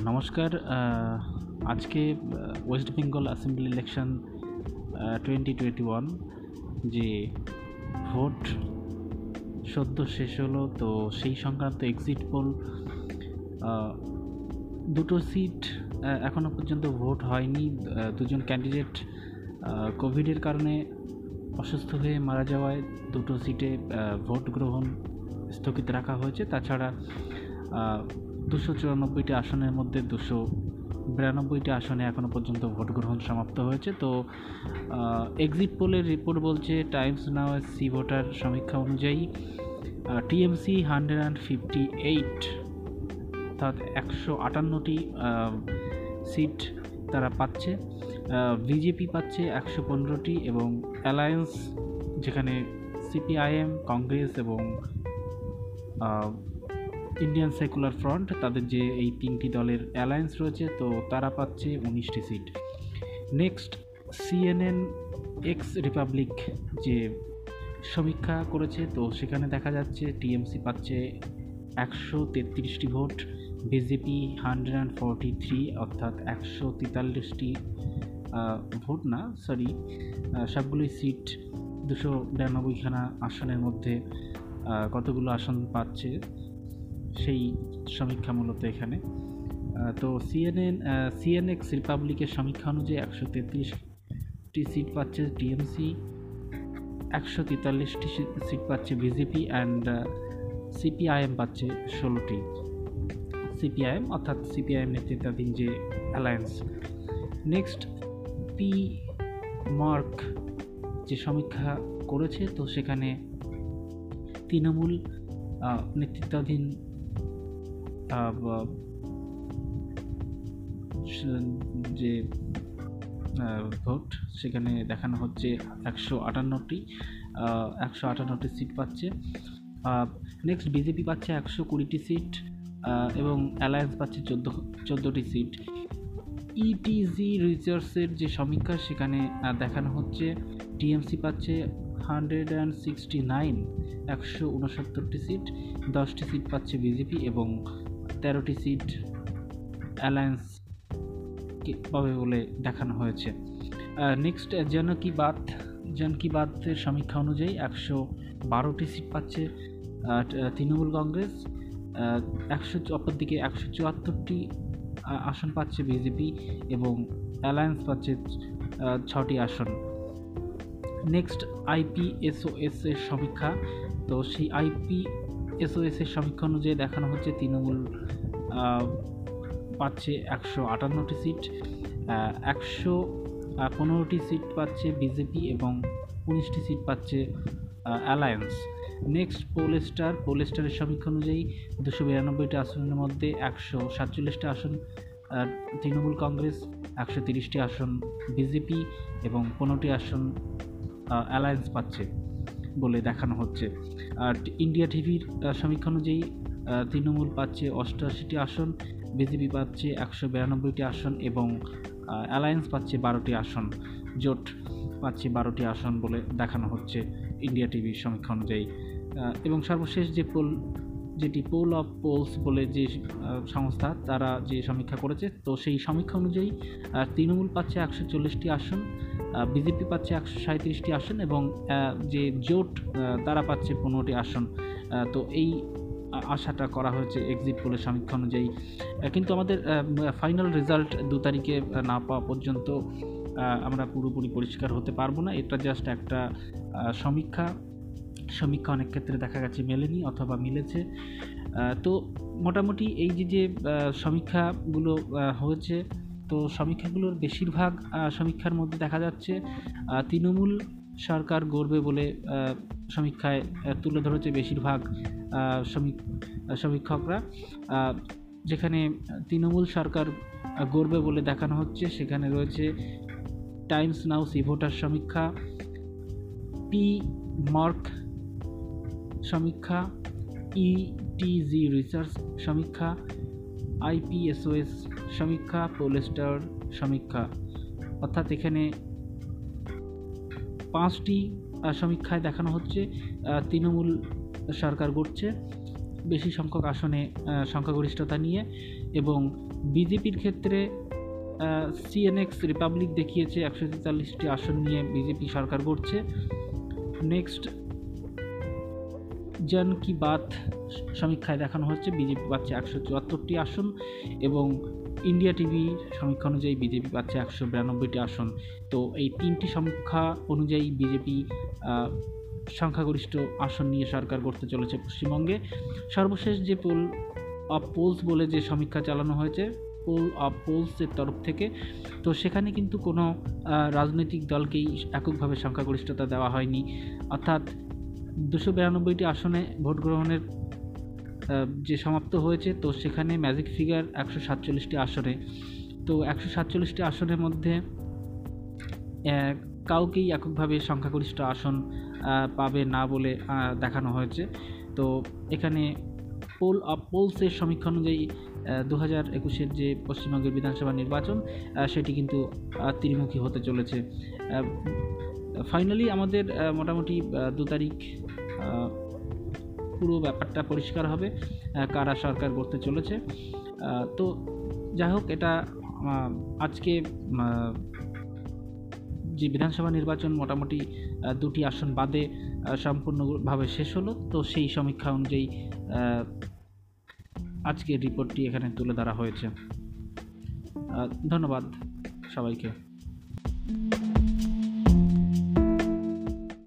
নমস্কার আজকে west Bengal assembly election twenty twenty one যে ভোট সদ্য শেষ হলো, তো সেই সংক্রান্ত এক্সিট পোল দুটো সিট এখনও পর্যন্ত ভোট হয়নি। দুজন ক্যান্ডিডেট কোভিডের কারণে অসুস্থ হয়ে মারা যাওয়ায় দুটো সিটে ভোট গ্রহণ স্থগিত রাখা হয়েছে। তাছাড়া দুশো চুরানব্বইটি আসনের মধ্যে দুশো বিরানব্বইটি আসনে এখনও পর্যন্ত ভোট গ্রহণ সমাপ্ত হয়েছে। তো এক্সিট পোলের রিপোর্ট বলছে টাইমস নাও সি ভোটার সমীক্ষা অনুযায়ী TMC hundred and fifty eight অর্থাৎ একশো আটান্নটি সিট তারা পাচ্ছে বিজেপি পাচ্ছে একশো পনেরোটি এবং অ্যালায়েন্স যেখানে সিপিআইএম কংগ্রেস এবং ইন্ডিয়ান সেকুলার ফ্রন্ট তাদের যে এই তিনটি দলের অ্যালায়েন্স রয়েছে, তো তারা পাচ্ছে উনিশটি seat next CNN X Republic যে সমীক্ষা করেছে, তো সেখানে দেখা যাচ্ছে টিএমসি পাচ্ছে একশো তেত্রিশটি vote BJP hundred and forty three অর্থাৎ একশো তেতাল্লিশটি ভোট না সরি সবগুলোই সিট দুশো বিরানব্বইখানা আসনের মধ্যে কতগুলো আসন পাচ্ছে। সেই সমীক্ষা মূলত এখানে। তো সিএনএন সিএনএক্স রিপাবলিকের সমীক্ষা অনুযায়ী একশো তেত্রিশটি সিট পাচ্ছে টিএমসি একশো তেতাল্লিশটি সিট পাচ্ছে বিজেপি অ্যান্ড সিপিআইএম পাচ্ছে ষোলোটি সিপিআইএম অর্থাৎ সিপিআইএম নেতৃত্বাধীন যে অ্যালায়েন্স নেক্সট পি মার্ক যে সমীক্ষা করেছে, তো সেখানে তৃণমূল নেতৃত্বাধীন যে ভোট, সেখানে দেখানো হচ্ছে একশো আটান্নটি একশো আটান্নটি সিট পাচ্ছে। নেক্সট বিজেপি পাচ্ছে একশো কুড়িটি সিট এবং অ্যালায়েন্স পাচ্ছে চোদ্দ, চোদ্দোটি সিট। ইটিজি রিসার্চের যে সমীক্ষা, সেখানে দেখানো হচ্ছে টিএমসি পাচ্ছে হান্ড্রেড অ্যান্ড সিক্সটি নাইন একশো উনসত্তরটি সিট, দশটি সিট পাচ্ছে বিজেপি এবং তেরোটি সিট অ্যালায়েন্স পাবে বলে দেখানো হয়েছে। নেক্সট জন কি বাত জন কি বাতের সমীক্ষা অনুযায়ী একশো বারোটি সিট পাচ্ছে তৃণমূল কংগ্রেস একশো, অপরদিকে একশো চুয়াত্তরটি আসন পাচ্ছে বিজেপি এবং অ্যালায়েন্স পাচ্ছে ছটি আসন। নেক্সট আইপিএসওএস এর সমীক্ষা। তো সেই আইপিএসওএস এর সমীক্ষা অনুযায়ী দেখানো হচ্ছে তৃণমূল পাচ্ছে একশো আটান্নটি সিট একশো পনেরোটি সিট পাচ্ছে বিজেপি এবং উনিশটি সিট পাচ্ছে অ্যালায়েন্স। নেক্সট পোলেস্টার পোলেস্টারের সমীক্ষা অনুযায়ী দুশো বিরানব্বইটি আসনের মধ্যে একশো সাতচল্লিশটি আসন তৃণমূল কংগ্রেস, একশো তিরিশটি আসন বিজেপি এবং পনেরোটি আসন অ্যালায়েন্স পাচ্ছে। বলে দেখানো হচ্ছে। আর ইন্ডিয়া টিভির সমীক্ষা অনুযায়ী তৃণমূল পাচ্ছে অষ্টআশিটি আসন, বিজেপি পাচ্ছে একশো বিরানব্বইটি আসন এবং অ্যালায়েন্স পাচ্ছে বারোটি আসন। জোট পাচ্ছে বারোটি আসন বলে দেখানো হচ্ছে ইন্ডিয়া টিভির সমীক্ষা অনুযায়ী। এবং সর্বশেষ যে পোল, যেটি পোল অফ পোলস বলে যে সংস্থা, তারা যে সমীক্ষা করেছে, তো সেই সমীক্ষা অনুযায়ী তৃণমূল পাচ্ছে একশো চল্লিশটি আসন বিজেপি পাচ্ছে একশো সাঁত্রিশটি আসন এবং যে জোট তারা পাচ্ছে পনেরোটি আসন। তো এই আশাটা করা হয়েছে এক্সিট পোলের সমীক্ষা অনুযায়ী। কিন্তু আমাদের ফাইনাল রেজাল্ট দু তারিখে না পাওয়া পর্যন্ত আমরা পুরোপুরি পরিষ্কার হতে পারব না। এটা জাস্ট একটা সমীক্ষা। সমীক্ষা অনেক ক্ষেত্রে দেখা গেছে মেলেনি অথবা মিলেছে। তো মোটামুটি এই যে যে সমীক্ষাগুলো হয়েছে তো সমীক্ষাগুলোর বেশিরভাগ সমীক্ষার মধ্যে দেখা যাচ্ছে তৃণমূল সরকার গড়বে বলে সমীক্ষায় তুলে ধরেছে বেশিরভাগ সমী- সমীক্ষকরা। যেখানে তৃণমূল সরকার গড়বে বলে দেখানো হচ্ছে, সেখানে রয়েছে টাইমস নাও সি ভোটার সমীক্ষা, পি মার্ক সমীক্ষা ইটিজি রিসার্চ সমীক্ষা আইপিএসওএস সমীক্ষা পোলেস্টার সমীক্ষা। অর্থাৎ এখানে পাঁচটি সমীক্ষায় দেখানো হচ্ছে তৃণমূল সরকার গড়ছে বেশি সংখ্যক আসনে সংখ্যাগরিষ্ঠতা নিয়ে এবং বিজেপির ক্ষেত্রে সিএনএক্স রিপাবলিক দেখিয়েছে একশো তেতাল্লিশটি আসন নিয়ে বিজেপি সরকার গড়ছে। নেক্সট জন কি বাত সমীক্ষায় দেখানো হচ্ছে? বিজেপি পাচ্ছে একশো চুয়াত্তরটি আসন এবং ইন্ডিয়া টিভি সমীক্ষা অনুযায়ী বিজেপি পাচ্ছে একশো বিরানব্বইটি আসন। তো এই তিনটি সমীক্ষা অনুযায়ী বিজেপি সংখ্যাগরিষ্ঠ আসন নিয়ে সরকার গড়তে চলেছে পশ্চিমবঙ্গে। সর্বশেষ যে পোল অফ পোলস বলে যে সমীক্ষা চালানো হয়েছে, পোল অফ পোলসের তরফ থেকে, তো সেখানে কিন্তু কোনো রাজনৈতিক দলকেই এককভাবে সংখ্যাগরিষ্ঠতা দেওয়া হয়নি। অর্থাৎ দুশো বিরানব্বইটি আসনে ভোট গ্রহণের যে সমাপ্ত হয়েছে, তো সেখানে ম্যাজিক ফিগার একশো সাতচল্লিশটি আসনে। তো একশো সাতচল্লিশটি আসনের মধ্যে কাউকেই এককভাবে সংখ্যাগরিষ্ঠ আসন পাবে না বলে দেখানো হয়েছে। তো এখানে পোল অফ পোলসের সমীক্ষা অনুযায়ী দু হাজার একুশের যে পশ্চিমবঙ্গের বিধানসভা নির্বাচন সেটি কিন্তু ত্রিমুখী হতে চলেছে। ফাইনালি আমাদের মোটামুটি দু তারিখ পুরো ব্যাপারটা পরিষ্কার হবে কারা সরকার করতে চলেছে। তো যাই হোক, এটা আজকে যে বিধানসভা নির্বাচন মোটামুটি দুটি আসন বাদে সম্পূর্ণভাবে শেষ হলো। তো সেই সমীক্ষা অনুযায়ী আজকের রিপোর্টটি এখানে তুলে ধরা হয়েছে। ধন্যবাদ সবাইকে।